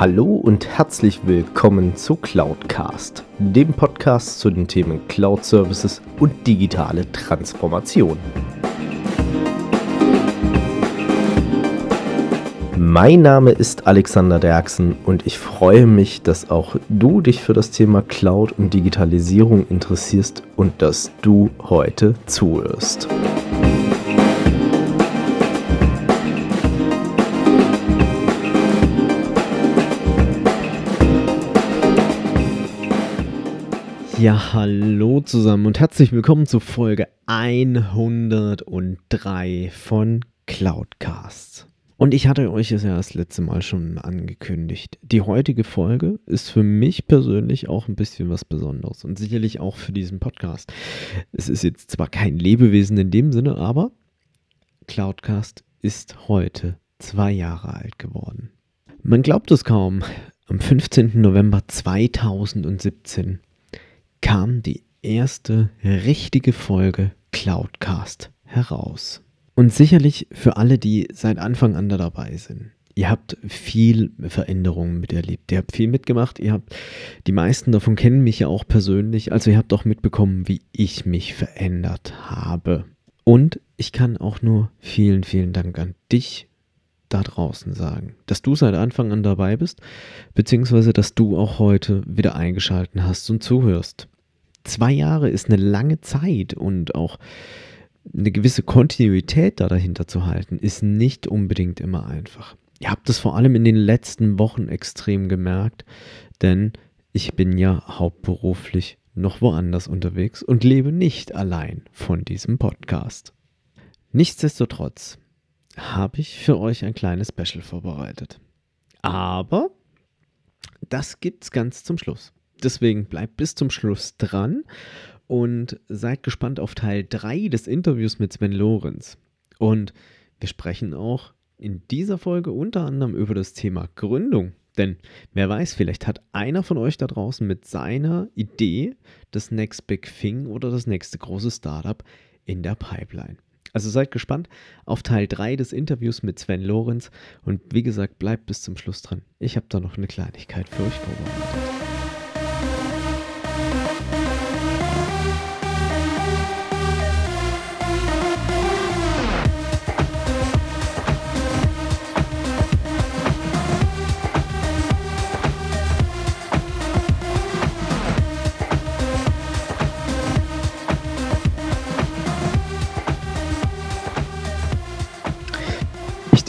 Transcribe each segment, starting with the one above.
Hallo und herzlich willkommen zu Cloudcast, dem Podcast zu den Themen Cloud Services und digitale Transformation. Mein Name ist Alexander Derksen und ich freue mich, dass auch du dich für das Thema Cloud und Digitalisierung interessierst und dass du heute zuhörst. Ja, hallo zusammen und herzlich willkommen zu Folge 103 von Cloudcast. Und ich hatte euch es ja das letzte Mal schon angekündigt. Die heutige Folge ist für mich persönlich auch ein bisschen was Besonderes und sicherlich auch für diesen Podcast. Es ist jetzt zwar kein Lebewesen in dem Sinne, aber Cloudcast ist heute zwei Jahre alt geworden. Man glaubt es kaum. Am 15. November 2017 kam die erste richtige Folge Cloudcast heraus. Und sicherlich für alle, die seit Anfang an da dabei sind. Ihr habt viel Veränderungen miterlebt. Ihr habt viel mitgemacht. Ihr habt, die meisten davon kennen mich ja auch persönlich. Also ihr habt auch mitbekommen, wie ich mich verändert habe. Und ich kann auch nur vielen, vielen Dank an dich da draußen sagen, dass du seit Anfang an dabei bist, beziehungsweise dass du auch heute wieder eingeschalten hast und zuhörst. Zwei Jahre ist eine lange Zeit und auch eine gewisse Kontinuität da dahinter zu halten, ist nicht unbedingt immer einfach. Ihr habt es vor allem in den letzten Wochen extrem gemerkt, denn ich bin ja hauptberuflich noch woanders unterwegs und lebe nicht allein von diesem Podcast. Nichtsdestotrotz habe ich für euch ein kleines Special vorbereitet. Aber das gibt's ganz zum Schluss. Deswegen bleibt bis zum Schluss dran und seid gespannt auf Teil 3 des Interviews mit Sven Lorenz. Und wir sprechen auch in dieser Folge unter anderem über das Thema Gründung. Denn wer weiß, vielleicht hat einer von euch da draußen mit seiner Idee das Next Big Thing oder das nächste große Startup in der Pipeline. Also seid gespannt auf Teil 3 des Interviews mit Sven Lorenz und wie gesagt, bleibt bis zum Schluss dran. Ich habe da noch eine Kleinigkeit für euch vorbereitet.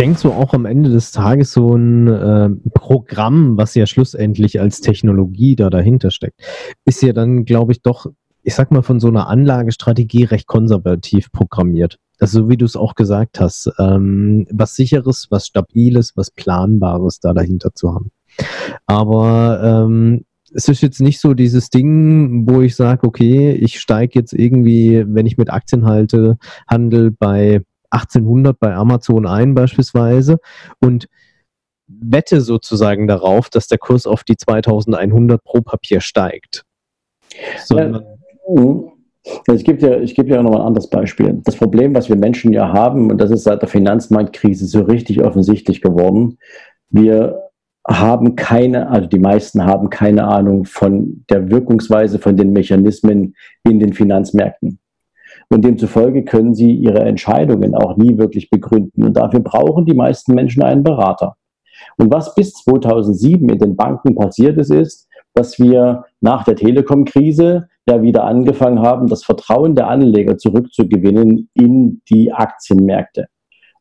Denke so auch am Ende des Tages so ein äh, Programm, was ja schlussendlich als Technologie da dahinter steckt, ist ja dann, glaube ich, doch, ich sag mal, von so einer Anlagestrategie recht konservativ programmiert. Also so wie du es auch gesagt hast, ähm, was sicheres, was stabiles, was planbares da dahinter zu haben. Aber ähm, es ist jetzt nicht so dieses Ding, wo ich sage, okay, ich steige jetzt irgendwie, wenn ich mit Aktien halte, handel bei 1800 bei Amazon ein beispielsweise und wette sozusagen darauf, dass der Kurs auf die 2100 pro Papier steigt. Sondern ja, ich gebe dir, ich gebe dir noch ein anderes Beispiel. Das Problem, was wir Menschen ja haben, und das ist seit der Finanzmarktkrise so richtig offensichtlich geworden, wir haben keine, also die meisten haben keine Ahnung von der Wirkungsweise von den Mechanismen in den Finanzmärkten. Und demzufolge können sie ihre Entscheidungen auch nie wirklich begründen. Und dafür brauchen die meisten Menschen einen Berater. Und was bis 2007 in den Banken passiert ist, ist, dass wir nach der Telekom-Krise ja wieder angefangen haben, das Vertrauen der Anleger zurückzugewinnen in die Aktienmärkte.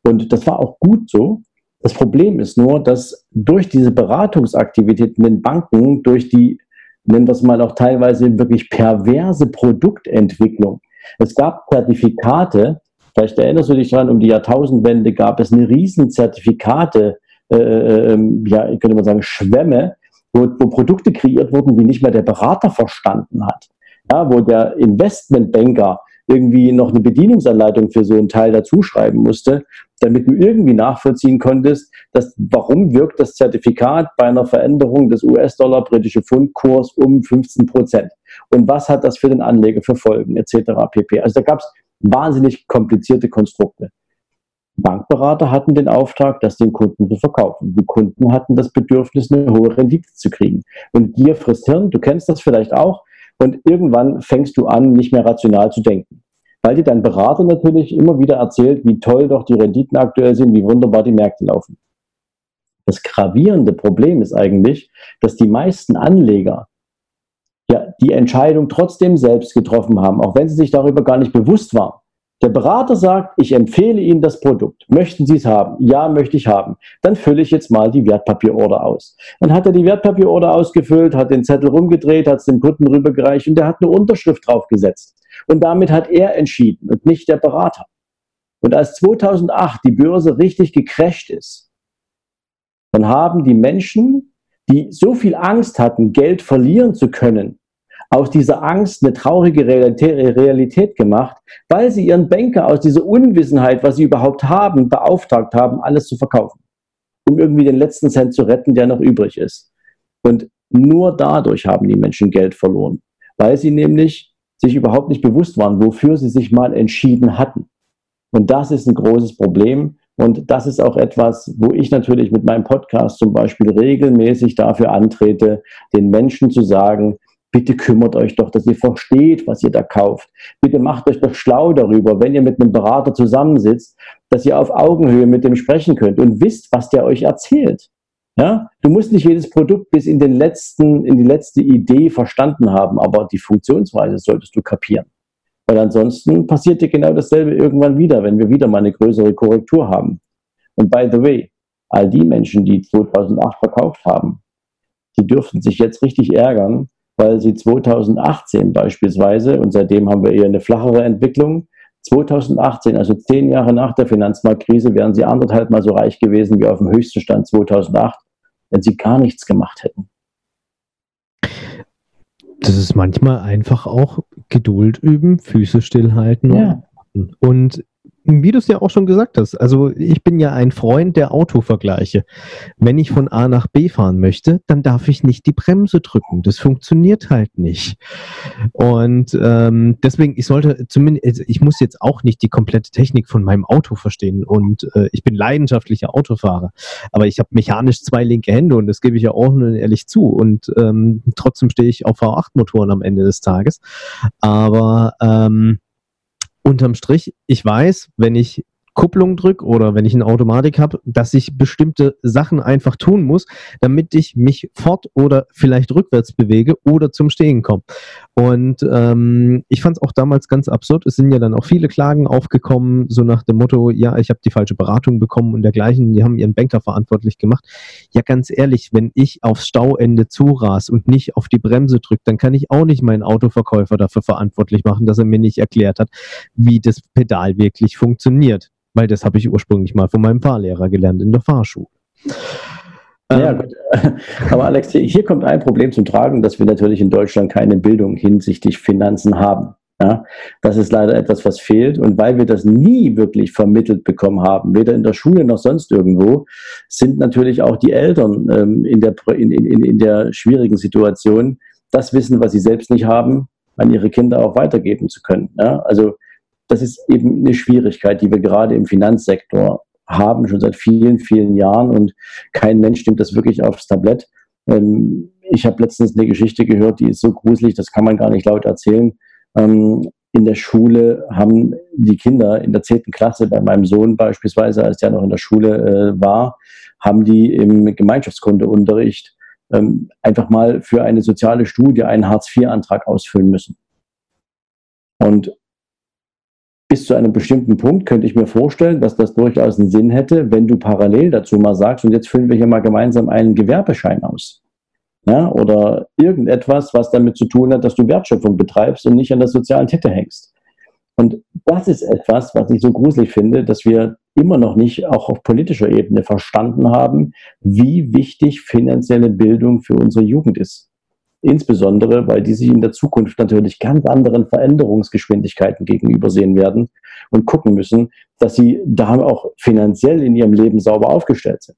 Und das war auch gut so. Das Problem ist nur, dass durch diese Beratungsaktivitäten in den Banken, durch die, nennen wir es mal auch teilweise wirklich perverse Produktentwicklung, es gab Zertifikate, vielleicht erinnerst du dich daran, um die Jahrtausendwende gab es eine riesen Zertifikate, äh, äh, ähm, ja, könnte mal sagen, Schwämme, wo, wo Produkte kreiert wurden, die nicht mehr der Berater verstanden hat. Ja, wo der Investmentbanker irgendwie noch eine Bedienungsanleitung für so einen Teil dazuschreiben musste, damit du irgendwie nachvollziehen konntest, dass, warum wirkt das Zertifikat bei einer Veränderung des US-Dollar-britische Pfund-Kurs um 15 Prozent und was hat das für den Anleger für Folgen etc. pp. Also da gab es wahnsinnig komplizierte Konstrukte. Bankberater hatten den Auftrag, das den Kunden zu verkaufen. Die Kunden hatten das Bedürfnis, eine hohe Rendite zu kriegen. Und Gier frisst Hirn, du kennst das vielleicht auch. Und irgendwann fängst du an, nicht mehr rational zu denken. Weil dir dein Berater natürlich immer wieder erzählt, wie toll doch die Renditen aktuell sind, wie wunderbar die Märkte laufen. Das gravierende Problem ist eigentlich, dass die meisten Anleger ja die Entscheidung trotzdem selbst getroffen haben, auch wenn sie sich darüber gar nicht bewusst waren. Der Berater sagt, ich empfehle Ihnen das Produkt. Möchten Sie es haben? Ja, möchte ich haben. Dann fülle ich jetzt mal die Wertpapierorder aus. Dann hat er die Wertpapierorder ausgefüllt, hat den Zettel rumgedreht, hat es dem Kunden rübergereicht und der hat eine Unterschrift draufgesetzt. Und damit hat er entschieden und nicht der Berater. Und als 2008 die Börse richtig gecrasht ist, dann haben die Menschen, die so viel Angst hatten, Geld verlieren zu können, aus dieser Angst eine traurige Realität gemacht, weil sie ihren Banker aus dieser Unwissenheit, was sie überhaupt haben, beauftragt haben, alles zu verkaufen, um irgendwie den letzten Cent zu retten, der noch übrig ist. Und nur dadurch haben die Menschen Geld verloren, weil sie nämlich sich überhaupt nicht bewusst waren, wofür sie sich mal entschieden hatten. Und das ist ein großes Problem. Und das ist auch etwas, wo ich natürlich mit meinem Podcast zum Beispiel regelmäßig dafür antrete, den Menschen zu sagen, Bitte kümmert euch doch, dass ihr versteht, was ihr da kauft. Bitte macht euch doch schlau darüber, wenn ihr mit einem Berater zusammensitzt, dass ihr auf Augenhöhe mit dem sprechen könnt und wisst, was der euch erzählt. Ja? Du musst nicht jedes Produkt bis in den letzten, in die letzte Idee verstanden haben, aber die Funktionsweise solltest du kapieren. Weil ansonsten passiert dir genau dasselbe irgendwann wieder, wenn wir wieder mal eine größere Korrektur haben. Und by the way, all die Menschen, die 2008 verkauft haben, die dürften sich jetzt richtig ärgern, weil sie 2018 beispielsweise, und seitdem haben wir eher eine flachere Entwicklung, 2018, also zehn Jahre nach der Finanzmarktkrise, wären sie anderthalb Mal so reich gewesen wie auf dem höchsten Stand 2008, wenn sie gar nichts gemacht hätten. Das ist manchmal einfach auch Geduld üben, Füße stillhalten. Ja. Und wie du es ja auch schon gesagt hast, also ich bin ja ein Freund der Autovergleiche. Wenn ich von A nach B fahren möchte, dann darf ich nicht die Bremse drücken. Das funktioniert halt nicht. Und ähm, deswegen, ich sollte zumindest, also ich muss jetzt auch nicht die komplette Technik von meinem Auto verstehen. Und äh, ich bin leidenschaftlicher Autofahrer. Aber ich habe mechanisch zwei linke Hände und das gebe ich ja auch nur ehrlich zu. Und ähm, trotzdem stehe ich auf V8-Motoren am Ende des Tages. Aber ähm, unterm Strich, ich weiß, wenn ich Kupplung drücke oder wenn ich eine Automatik habe, dass ich bestimmte Sachen einfach tun muss, damit ich mich fort oder vielleicht rückwärts bewege oder zum Stehen komme. Und ähm, ich fand es auch damals ganz absurd. Es sind ja dann auch viele Klagen aufgekommen, so nach dem Motto, ja, ich habe die falsche Beratung bekommen und dergleichen. Die haben ihren Banker verantwortlich gemacht. Ja, ganz ehrlich, wenn ich aufs Stauende zuras und nicht auf die Bremse drücke, dann kann ich auch nicht meinen Autoverkäufer dafür verantwortlich machen, dass er mir nicht erklärt hat, wie das Pedal wirklich funktioniert weil das habe ich ursprünglich mal von meinem Fahrlehrer gelernt in der Fahrschule. Ja, ähm, gut. Aber Alex, hier kommt ein Problem zum Tragen, dass wir natürlich in Deutschland keine Bildung hinsichtlich Finanzen haben. Ja, das ist leider etwas, was fehlt. Und weil wir das nie wirklich vermittelt bekommen haben, weder in der Schule noch sonst irgendwo, sind natürlich auch die Eltern ähm, in, der, in, in, in der schwierigen Situation, das Wissen, was sie selbst nicht haben, an ihre Kinder auch weitergeben zu können. Ja, also das ist eben eine Schwierigkeit, die wir gerade im Finanzsektor haben, schon seit vielen, vielen Jahren und kein Mensch nimmt das wirklich aufs Tablett. Ähm, ich habe letztens eine Geschichte gehört, die ist so gruselig, das kann man gar nicht laut erzählen. Ähm, in der Schule haben die Kinder in der zehnten Klasse, bei meinem Sohn beispielsweise, als der noch in der Schule äh, war, haben die im Gemeinschaftskundeunterricht ähm, einfach mal für eine soziale Studie einen Hartz-IV-Antrag ausfüllen müssen. Und bis zu einem bestimmten Punkt könnte ich mir vorstellen, dass das durchaus einen Sinn hätte, wenn du parallel dazu mal sagst, und jetzt füllen wir hier mal gemeinsam einen Gewerbeschein aus. Ja, oder irgendetwas, was damit zu tun hat, dass du Wertschöpfung betreibst und nicht an der sozialen Kette hängst. Und das ist etwas, was ich so gruselig finde, dass wir immer noch nicht auch auf politischer Ebene verstanden haben, wie wichtig finanzielle Bildung für unsere Jugend ist. Insbesondere, weil die sich in der Zukunft natürlich ganz anderen Veränderungsgeschwindigkeiten gegenübersehen werden und gucken müssen, dass sie da auch finanziell in ihrem Leben sauber aufgestellt sind.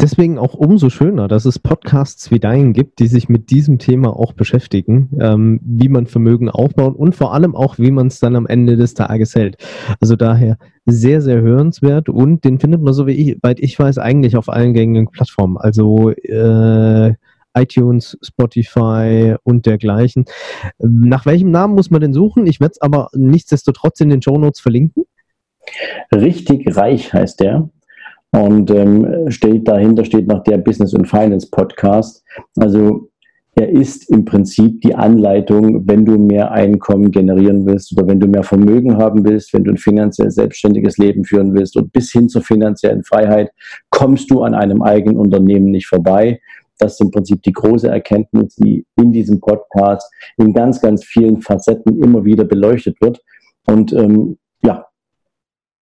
deswegen auch umso schöner, dass es Podcasts wie deinen gibt, die sich mit diesem Thema auch beschäftigen, ähm, wie man Vermögen aufbaut und vor allem auch, wie man es dann am Ende des Tages hält. Also daher sehr, sehr hörenswert und den findet man, so wie ich, ich weiß, eigentlich auf allen gängigen Plattformen. Also äh, iTunes, Spotify und dergleichen. Nach welchem Namen muss man denn suchen? Ich werde es aber nichtsdestotrotz in den Show Notes verlinken. Richtig reich heißt der. Und ähm, steht dahinter steht noch der Business und Finance Podcast. Also er ist im Prinzip die Anleitung, wenn du mehr Einkommen generieren willst oder wenn du mehr Vermögen haben willst, wenn du ein finanziell selbstständiges Leben führen willst und bis hin zur finanziellen Freiheit kommst du an einem eigenen Unternehmen nicht vorbei. Das ist im Prinzip die große Erkenntnis, die in diesem Podcast in ganz, ganz vielen Facetten immer wieder beleuchtet wird. Und ähm, ja,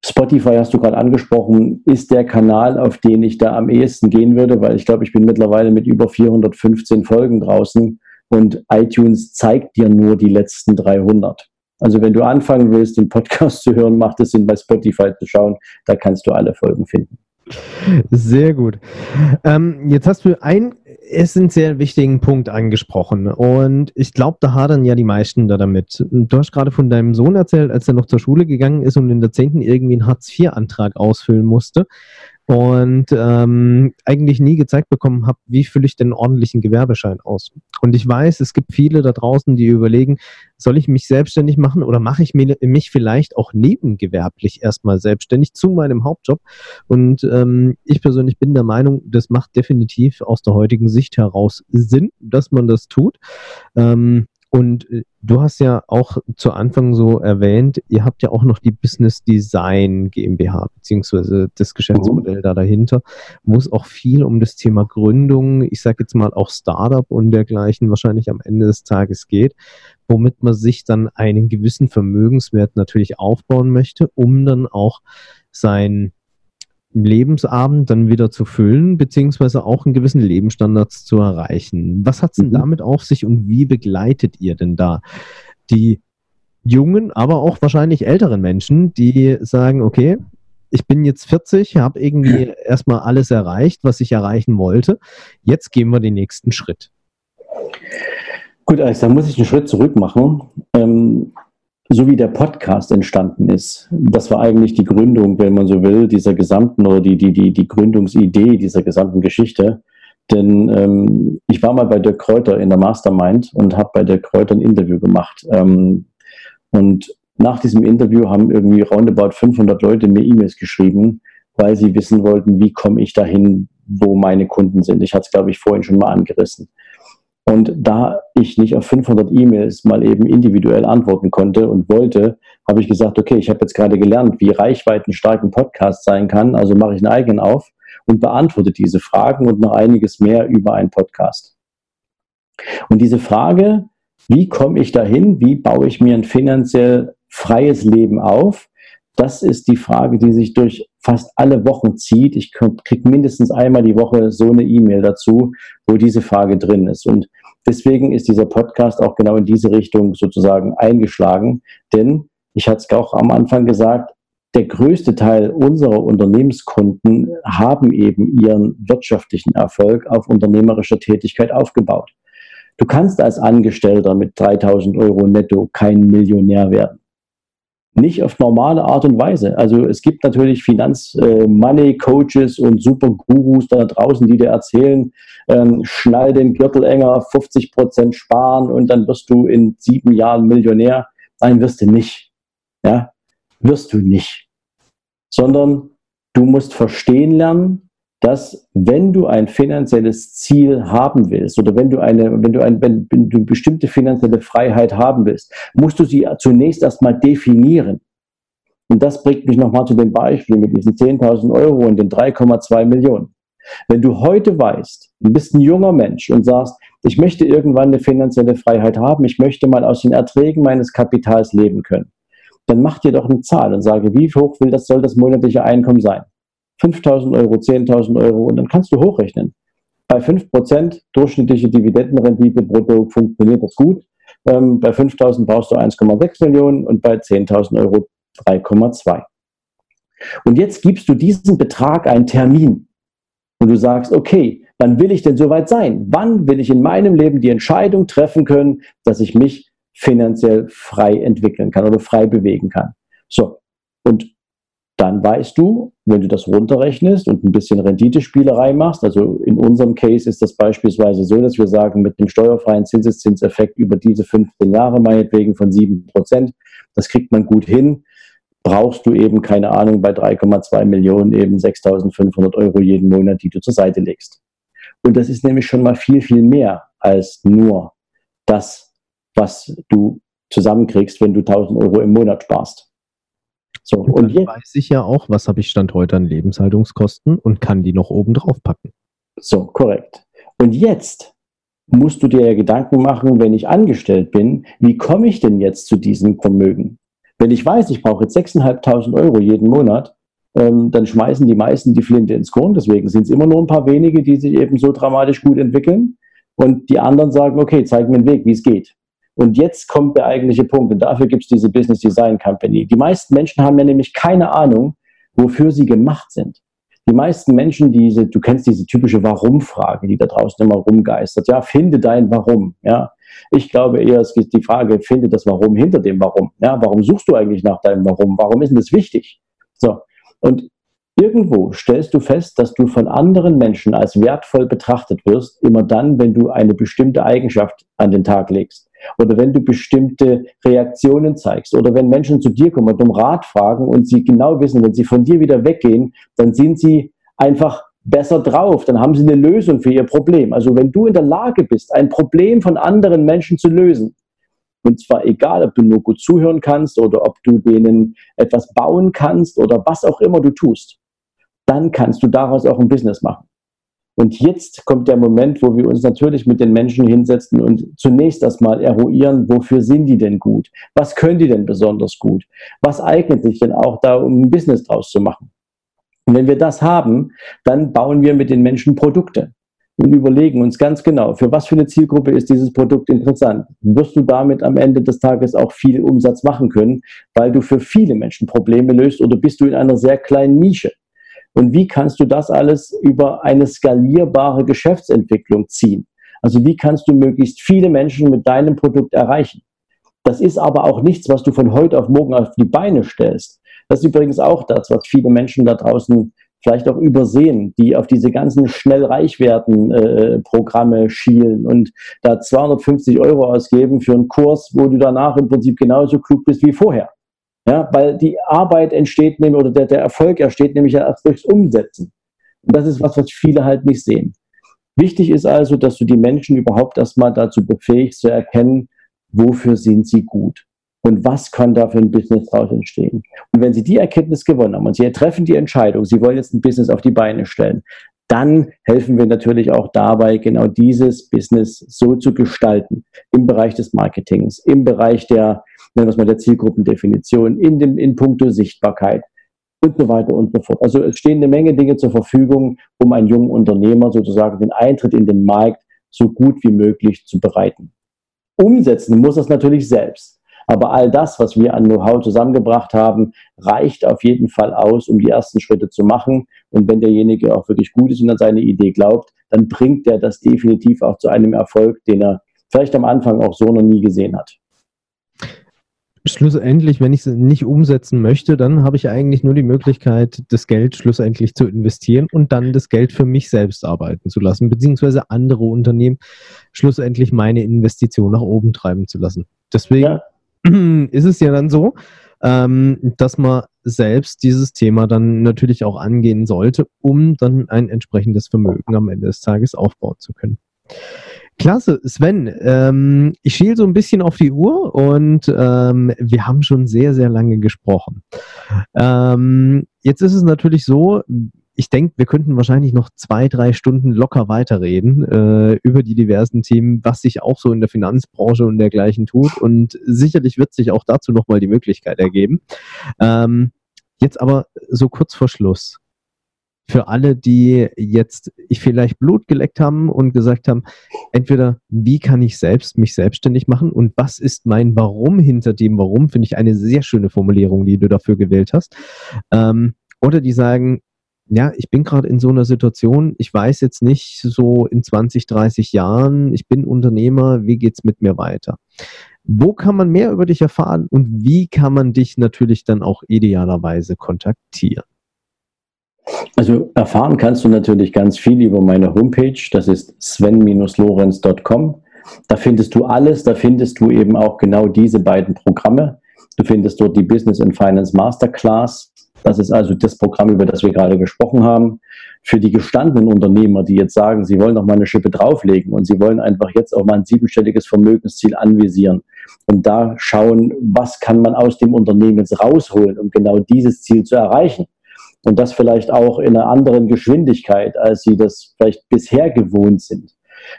Spotify hast du gerade angesprochen, ist der Kanal, auf den ich da am ehesten gehen würde, weil ich glaube, ich bin mittlerweile mit über 415 Folgen draußen und iTunes zeigt dir nur die letzten 300. Also wenn du anfangen willst, den Podcast zu hören, macht es Sinn, bei Spotify zu schauen. Da kannst du alle Folgen finden. Sehr gut. Ähm, jetzt hast du einen essentiell wichtigen Punkt angesprochen und ich glaube, da hadern ja die meisten da damit. Du hast gerade von deinem Sohn erzählt, als er noch zur Schule gegangen ist und in der 10. irgendwie einen Hartz-IV-Antrag ausfüllen musste und ähm, eigentlich nie gezeigt bekommen habe, wie fülle ich denn ordentlichen Gewerbeschein aus. Und ich weiß, es gibt viele da draußen, die überlegen, soll ich mich selbstständig machen oder mache ich mich vielleicht auch nebengewerblich erstmal selbstständig zu meinem Hauptjob? Und ähm, ich persönlich bin der Meinung, das macht definitiv aus der heutigen Sicht heraus Sinn, dass man das tut. Ähm, und äh, du hast ja auch zu Anfang so erwähnt, ihr habt ja auch noch die Business Design GmbH, beziehungsweise das Geschäftsmodell da dahinter, wo es auch viel um das Thema Gründung, ich sage jetzt mal auch Startup und dergleichen wahrscheinlich am Ende des Tages geht, womit man sich dann einen gewissen Vermögenswert natürlich aufbauen möchte, um dann auch sein Lebensabend dann wieder zu füllen, beziehungsweise auch einen gewissen Lebensstandards zu erreichen. Was hat es denn mhm. damit auf sich und wie begleitet ihr denn da die jungen, aber auch wahrscheinlich älteren Menschen, die sagen, okay, ich bin jetzt 40, habe irgendwie erstmal alles erreicht, was ich erreichen wollte. Jetzt gehen wir den nächsten Schritt. Gut, Alex, da muss ich einen Schritt zurück machen. Ähm, so wie der Podcast entstanden ist, das war eigentlich die Gründung, wenn man so will, dieser gesamten oder die, die, die, die Gründungsidee dieser gesamten Geschichte. Denn ähm, ich war mal bei Dirk Kräuter in der Mastermind und habe bei Dirk Kräuter ein Interview gemacht. Ähm, und nach diesem Interview haben irgendwie roundabout 500 Leute mir E-Mails geschrieben, weil sie wissen wollten, wie komme ich dahin, wo meine Kunden sind. Ich hatte es, glaube ich, vorhin schon mal angerissen. Und da ich nicht auf 500 E-Mails mal eben individuell antworten konnte und wollte, habe ich gesagt, okay, ich habe jetzt gerade gelernt, wie reichweitenstark ein Podcast sein kann, also mache ich einen eigenen auf und beantworte diese Fragen und noch einiges mehr über einen Podcast. Und diese Frage, wie komme ich dahin, wie baue ich mir ein finanziell freies Leben auf, das ist die Frage, die sich durch fast alle Wochen zieht. Ich kriege mindestens einmal die Woche so eine E-Mail dazu, wo diese Frage drin ist. Und deswegen ist dieser Podcast auch genau in diese Richtung sozusagen eingeschlagen. Denn ich hatte es auch am Anfang gesagt, der größte Teil unserer Unternehmenskunden haben eben ihren wirtschaftlichen Erfolg auf unternehmerischer Tätigkeit aufgebaut. Du kannst als Angestellter mit 3000 Euro netto kein Millionär werden nicht auf normale Art und Weise. Also es gibt natürlich Finanz-Money-Coaches äh, und super Gurus da draußen, die dir erzählen, ähm, schnall den Gürtel enger, 50 Prozent sparen und dann wirst du in sieben Jahren Millionär. Nein, wirst du nicht. Ja, wirst du nicht. Sondern du musst verstehen lernen, dass wenn du ein finanzielles Ziel haben willst oder wenn du eine, wenn du ein, wenn, wenn du bestimmte finanzielle Freiheit haben willst, musst du sie zunächst erstmal definieren. Und das bringt mich nochmal zu dem Beispiel mit diesen 10.000 Euro und den 3,2 Millionen. Wenn du heute weißt, du bist ein junger Mensch und sagst, ich möchte irgendwann eine finanzielle Freiheit haben, ich möchte mal aus den Erträgen meines Kapitals leben können, dann mach dir doch eine Zahl und sage, wie hoch will das, soll das monatliche Einkommen sein? 5000 Euro, 10.000 Euro und dann kannst du hochrechnen. Bei 5% durchschnittliche Dividendenrendite brutto funktioniert das gut. Ähm, bei 5.000 brauchst du 1,6 Millionen und bei 10.000 Euro 3,2. Und jetzt gibst du diesem Betrag einen Termin. und du sagst, okay, wann will ich denn soweit sein? Wann will ich in meinem Leben die Entscheidung treffen können, dass ich mich finanziell frei entwickeln kann oder frei bewegen kann? So. Und dann weißt du, wenn du das runterrechnest und ein bisschen Renditespielerei machst, also in unserem Case ist das beispielsweise so, dass wir sagen, mit einem steuerfreien Zinseszinseffekt über diese 15 Jahre meinetwegen von 7 Prozent, das kriegt man gut hin, brauchst du eben, keine Ahnung, bei 3,2 Millionen eben 6.500 Euro jeden Monat, die du zur Seite legst. Und das ist nämlich schon mal viel, viel mehr als nur das, was du zusammenkriegst, wenn du 1000 Euro im Monat sparst. So, und, und jetzt weiß ich ja auch, was habe ich Stand heute an Lebenshaltungskosten und kann die noch oben drauf packen. So, korrekt. Und jetzt musst du dir ja Gedanken machen, wenn ich angestellt bin, wie komme ich denn jetzt zu diesem Vermögen? Wenn ich weiß, ich brauche jetzt 6.500 Euro jeden Monat, ähm, dann schmeißen die meisten die Flinte ins Korn. Deswegen sind es immer nur ein paar wenige, die sich eben so dramatisch gut entwickeln. Und die anderen sagen, okay, zeig mir den Weg, wie es geht. Und jetzt kommt der eigentliche Punkt. Und dafür gibt es diese Business Design Company. Die meisten Menschen haben ja nämlich keine Ahnung, wofür sie gemacht sind. Die meisten Menschen, diese, du kennst diese typische Warum-Frage, die da draußen immer rumgeistert. Ja, finde dein Warum. Ja, ich glaube eher, es gibt die Frage, finde das Warum hinter dem Warum. Ja, warum suchst du eigentlich nach deinem Warum? Warum ist denn das wichtig? So. Und Irgendwo stellst du fest, dass du von anderen Menschen als wertvoll betrachtet wirst, immer dann, wenn du eine bestimmte Eigenschaft an den Tag legst oder wenn du bestimmte Reaktionen zeigst oder wenn Menschen zu dir kommen und um Rat fragen und sie genau wissen, wenn sie von dir wieder weggehen, dann sind sie einfach besser drauf, dann haben sie eine Lösung für ihr Problem. Also wenn du in der Lage bist, ein Problem von anderen Menschen zu lösen, und zwar egal, ob du nur gut zuhören kannst oder ob du denen etwas bauen kannst oder was auch immer du tust, dann kannst du daraus auch ein Business machen. Und jetzt kommt der Moment, wo wir uns natürlich mit den Menschen hinsetzen und zunächst erstmal eruieren, wofür sind die denn gut? Was können die denn besonders gut? Was eignet sich denn auch da, um ein Business draus zu machen? Und wenn wir das haben, dann bauen wir mit den Menschen Produkte und überlegen uns ganz genau, für was für eine Zielgruppe ist dieses Produkt interessant. Wirst du damit am Ende des Tages auch viel Umsatz machen können, weil du für viele Menschen Probleme löst oder bist du in einer sehr kleinen Nische? Und wie kannst du das alles über eine skalierbare Geschäftsentwicklung ziehen? Also wie kannst du möglichst viele Menschen mit deinem Produkt erreichen? Das ist aber auch nichts, was du von heute auf morgen auf die Beine stellst. Das ist übrigens auch das, was viele Menschen da draußen vielleicht auch übersehen, die auf diese ganzen schnell reich werden äh, Programme schielen und da 250 Euro ausgeben für einen Kurs, wo du danach im Prinzip genauso klug bist wie vorher. Ja, weil die Arbeit entsteht nämlich, oder der, der Erfolg entsteht nämlich erst durchs Umsetzen. Und das ist was, was viele halt nicht sehen. Wichtig ist also, dass du die Menschen überhaupt erstmal dazu befähigst zu erkennen, wofür sind sie gut und was kann da für ein Business daraus entstehen. Und wenn sie die Erkenntnis gewonnen haben und sie treffen die Entscheidung, sie wollen jetzt ein Business auf die Beine stellen, dann helfen wir natürlich auch dabei, genau dieses Business so zu gestalten im Bereich des Marketings, im Bereich der, nennen wir es mal, der Zielgruppendefinition, in dem, in puncto Sichtbarkeit und so weiter und so fort. Also es stehen eine Menge Dinge zur Verfügung, um einen jungen Unternehmer sozusagen den Eintritt in den Markt so gut wie möglich zu bereiten. Umsetzen muss das natürlich selbst. Aber all das, was wir an Know-how zusammengebracht haben, reicht auf jeden Fall aus, um die ersten Schritte zu machen. Und wenn derjenige auch wirklich gut ist und an seine Idee glaubt, dann bringt er das definitiv auch zu einem Erfolg, den er vielleicht am Anfang auch so noch nie gesehen hat. Schlussendlich, wenn ich es nicht umsetzen möchte, dann habe ich eigentlich nur die Möglichkeit, das Geld schlussendlich zu investieren und dann das Geld für mich selbst arbeiten zu lassen, beziehungsweise andere Unternehmen schlussendlich meine Investition nach oben treiben zu lassen. Deswegen ja. ist es ja dann so, ähm, dass man selbst dieses Thema dann natürlich auch angehen sollte, um dann ein entsprechendes Vermögen am Ende des Tages aufbauen zu können. Klasse, Sven. Ähm, ich schiel so ein bisschen auf die Uhr und ähm, wir haben schon sehr, sehr lange gesprochen. Ähm, jetzt ist es natürlich so, ich denke, wir könnten wahrscheinlich noch zwei, drei Stunden locker weiterreden äh, über die diversen Themen, was sich auch so in der Finanzbranche und dergleichen tut. Und sicherlich wird sich auch dazu nochmal die Möglichkeit ergeben. Ähm, jetzt aber so kurz vor Schluss. Für alle, die jetzt vielleicht Blut geleckt haben und gesagt haben, entweder wie kann ich selbst mich selbstständig machen und was ist mein Warum hinter dem Warum, finde ich eine sehr schöne Formulierung, die du dafür gewählt hast. Ähm, oder die sagen, ja, ich bin gerade in so einer Situation, ich weiß jetzt nicht so in 20, 30 Jahren, ich bin Unternehmer, wie geht es mit mir weiter? Wo kann man mehr über dich erfahren und wie kann man dich natürlich dann auch idealerweise kontaktieren? Also erfahren kannst du natürlich ganz viel über meine Homepage, das ist sven-lorenz.com. Da findest du alles, da findest du eben auch genau diese beiden Programme. Du findest dort die Business and Finance Masterclass. Das ist also das Programm, über das wir gerade gesprochen haben. Für die gestandenen Unternehmer, die jetzt sagen, sie wollen noch mal eine Schippe drauflegen und sie wollen einfach jetzt auch mal ein siebenstelliges Vermögensziel anvisieren und da schauen, was kann man aus dem Unternehmen jetzt rausholen, um genau dieses Ziel zu erreichen. Und das vielleicht auch in einer anderen Geschwindigkeit, als sie das vielleicht bisher gewohnt sind.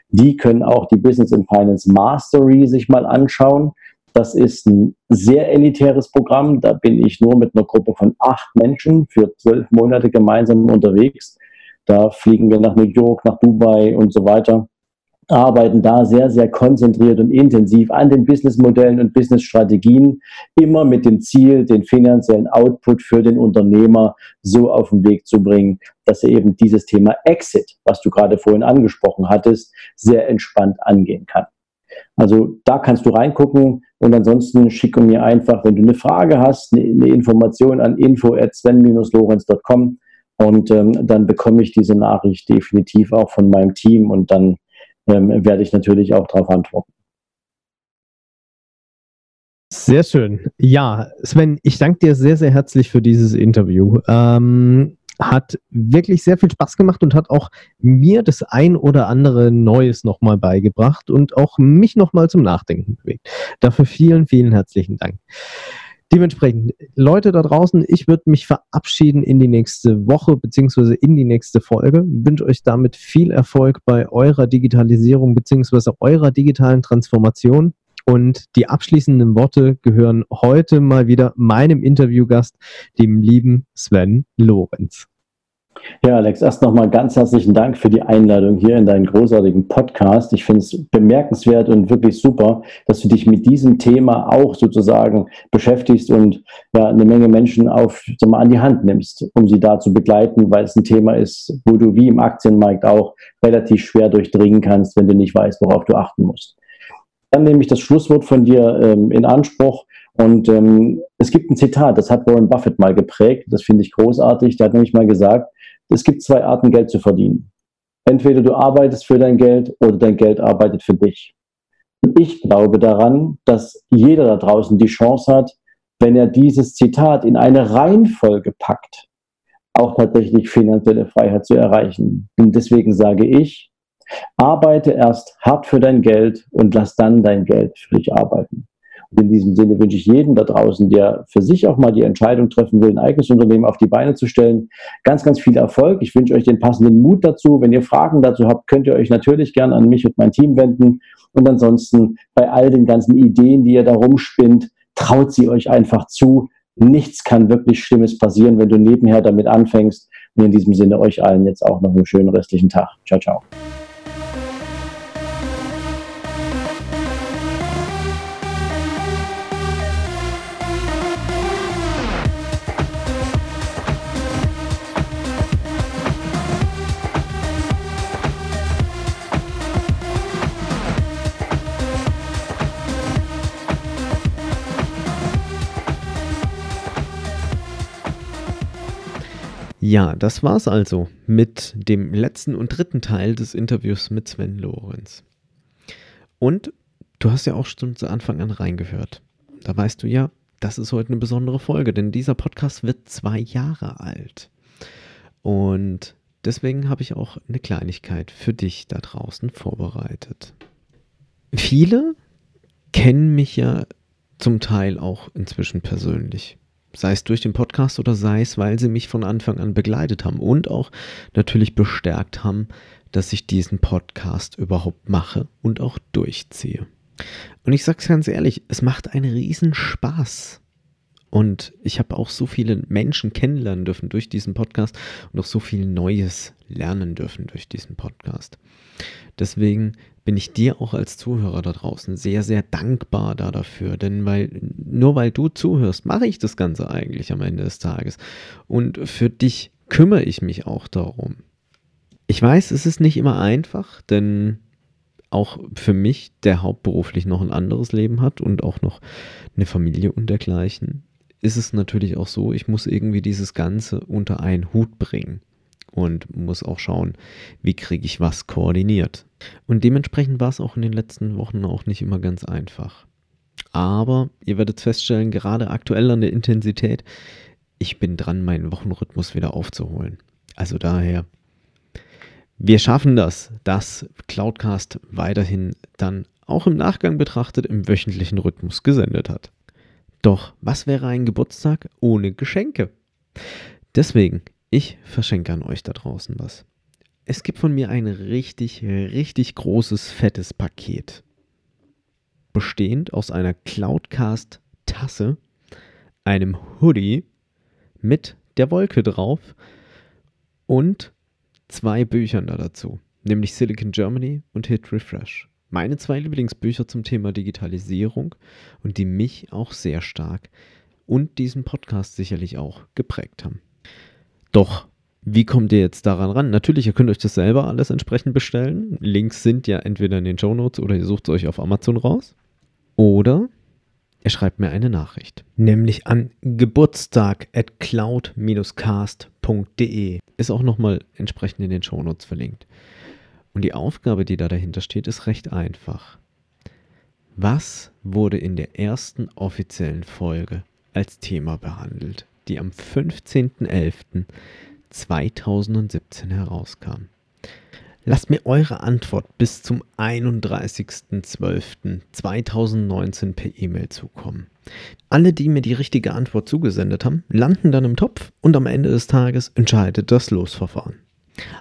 Die können auch die Business and Finance Mastery sich mal anschauen. Das ist ein sehr elitäres Programm. Da bin ich nur mit einer Gruppe von acht Menschen für zwölf Monate gemeinsam unterwegs. Da fliegen wir nach New York, nach Dubai und so weiter. Arbeiten da sehr, sehr konzentriert und intensiv an den Businessmodellen und Businessstrategien, immer mit dem Ziel, den finanziellen Output für den Unternehmer so auf den Weg zu bringen, dass er eben dieses Thema Exit, was du gerade vorhin angesprochen hattest, sehr entspannt angehen kann. Also da kannst du reingucken und ansonsten schicke mir einfach, wenn du eine Frage hast, eine, Information an info@sven-lorenz.com und ähm, dann bekomme ich diese Nachricht definitiv auch von meinem Team und dann ähm, werde ich natürlich auch darauf antworten. Sehr schön. Ja, Sven, ich danke dir sehr, sehr herzlich für dieses Interview. Ähm, hat wirklich sehr viel Spaß gemacht und hat auch mir das ein oder andere Neues nochmal beigebracht und auch mich nochmal zum Nachdenken bewegt. Dafür vielen, vielen herzlichen Dank. Dementsprechend, Leute da draußen, ich würde mich verabschieden in die nächste Woche beziehungsweise in die nächste Folge. Wünsche euch damit viel Erfolg bei eurer Digitalisierung beziehungsweise eurer digitalen Transformation. Und die abschließenden Worte gehören heute mal wieder meinem Interviewgast, dem lieben Sven Lorenz. Ja, Alex, erst nochmal ganz herzlichen Dank für die Einladung hier in deinen großartigen Podcast. Ich finde es bemerkenswert und wirklich super, dass du dich mit diesem Thema auch sozusagen beschäftigst und ja, eine Menge Menschen auf, mal, an die Hand nimmst, um sie da zu begleiten, weil es ein Thema ist, wo du wie im Aktienmarkt auch relativ schwer durchdringen kannst, wenn du nicht weißt, worauf du achten musst. Dann nehme ich das Schlusswort von dir ähm, in Anspruch. Und ähm, es gibt ein Zitat, das hat Warren Buffett mal geprägt, das finde ich großartig. Der hat nämlich mal gesagt, es gibt zwei Arten, Geld zu verdienen. Entweder du arbeitest für dein Geld oder dein Geld arbeitet für dich. Und ich glaube daran, dass jeder da draußen die Chance hat, wenn er dieses Zitat in eine Reihenfolge packt, auch tatsächlich finanzielle Freiheit zu erreichen. Und deswegen sage ich, arbeite erst hart für dein Geld und lass dann dein Geld für dich arbeiten. Und in diesem Sinne wünsche ich jedem da draußen, der für sich auch mal die Entscheidung treffen will, ein eigenes Unternehmen auf die Beine zu stellen, ganz, ganz viel Erfolg. Ich wünsche euch den passenden Mut dazu. Wenn ihr Fragen dazu habt, könnt ihr euch natürlich gerne an mich und mein Team wenden. Und ansonsten bei all den ganzen Ideen, die ihr da rumspinnt, traut sie euch einfach zu. Nichts kann wirklich Schlimmes passieren, wenn du nebenher damit anfängst. Und in diesem Sinne euch allen jetzt auch noch einen schönen restlichen Tag. Ciao, ciao. Ja, das war's also mit dem letzten und dritten Teil des Interviews mit Sven Lorenz. Und du hast ja auch schon zu Anfang an reingehört. Da weißt du ja, das ist heute eine besondere Folge, denn dieser Podcast wird zwei Jahre alt. Und deswegen habe ich auch eine Kleinigkeit für dich da draußen vorbereitet. Viele kennen mich ja zum Teil auch inzwischen persönlich sei es durch den Podcast oder sei es, weil sie mich von Anfang an begleitet haben und auch natürlich bestärkt haben, dass ich diesen Podcast überhaupt mache und auch durchziehe. Und ich sage es ganz ehrlich, es macht einen riesen Spaß. Und ich habe auch so viele Menschen kennenlernen dürfen durch diesen Podcast und auch so viel Neues lernen dürfen durch diesen Podcast. Deswegen bin ich dir auch als Zuhörer da draußen sehr, sehr dankbar da dafür. Denn weil, nur weil du zuhörst, mache ich das Ganze eigentlich am Ende des Tages. Und für dich kümmere ich mich auch darum. Ich weiß, es ist nicht immer einfach, denn auch für mich, der hauptberuflich noch ein anderes Leben hat und auch noch eine Familie und dergleichen, ist es natürlich auch so, ich muss irgendwie dieses Ganze unter einen Hut bringen und muss auch schauen, wie kriege ich was koordiniert. Und dementsprechend war es auch in den letzten Wochen auch nicht immer ganz einfach. Aber ihr werdet feststellen, gerade aktuell an der Intensität, ich bin dran, meinen Wochenrhythmus wieder aufzuholen. Also daher, wir schaffen das, dass Cloudcast weiterhin dann auch im Nachgang betrachtet im wöchentlichen Rhythmus gesendet hat. Doch was wäre ein Geburtstag ohne Geschenke? Deswegen, ich verschenke an euch da draußen was. Es gibt von mir ein richtig, richtig großes, fettes Paket. Bestehend aus einer Cloudcast-Tasse, einem Hoodie mit der Wolke drauf und zwei Büchern da dazu, nämlich Silicon Germany und Hit Refresh. Meine zwei Lieblingsbücher zum Thema Digitalisierung und die mich auch sehr stark und diesen Podcast sicherlich auch geprägt haben. Doch, wie kommt ihr jetzt daran ran? Natürlich, ihr könnt euch das selber alles entsprechend bestellen. Links sind ja entweder in den Show Notes oder ihr sucht es euch auf Amazon raus. Oder ihr schreibt mir eine Nachricht, nämlich an geburtstag at cloud-cast.de. Ist auch nochmal entsprechend in den Show Notes verlinkt. Und die Aufgabe, die da dahinter steht, ist recht einfach. Was wurde in der ersten offiziellen Folge als Thema behandelt, die am 15.11.2017 herauskam? Lasst mir eure Antwort bis zum 31.12.2019 per E-Mail zukommen. Alle, die mir die richtige Antwort zugesendet haben, landen dann im Topf und am Ende des Tages entscheidet das Losverfahren.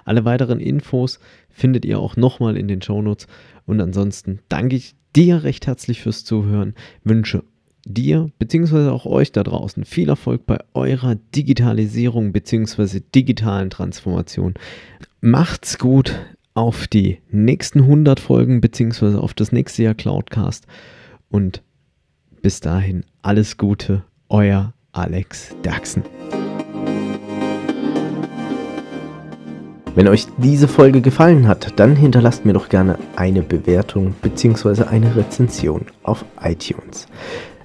Alle weiteren Infos findet ihr auch nochmal in den Shownotes. Und ansonsten danke ich dir recht herzlich fürs Zuhören, wünsche dir bzw. auch euch da draußen viel Erfolg bei eurer Digitalisierung bzw. digitalen Transformation. Macht's gut, auf die nächsten 100 Folgen beziehungsweise auf das nächste Jahr Cloudcast. Und bis dahin alles Gute, euer Alex Daxen. Wenn euch diese Folge gefallen hat, dann hinterlasst mir doch gerne eine Bewertung bzw. eine Rezension auf iTunes.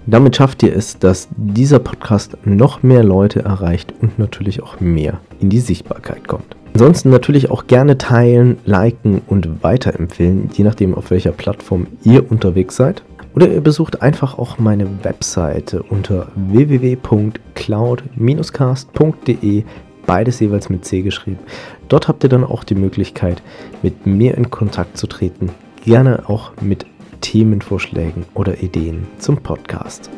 Damit schafft ihr es, dass dieser Podcast noch mehr Leute erreicht und natürlich auch mehr in die Sichtbarkeit kommt. Ansonsten natürlich auch gerne teilen, liken und weiterempfehlen, je nachdem auf welcher Plattform ihr unterwegs seid. Oder ihr besucht einfach auch meine Webseite unter www.cloud-cast.de, beides jeweils mit C geschrieben. Dort habt ihr dann auch die Möglichkeit, mit mir in Kontakt zu treten, gerne auch mit Themenvorschlägen oder Ideen zum Podcast.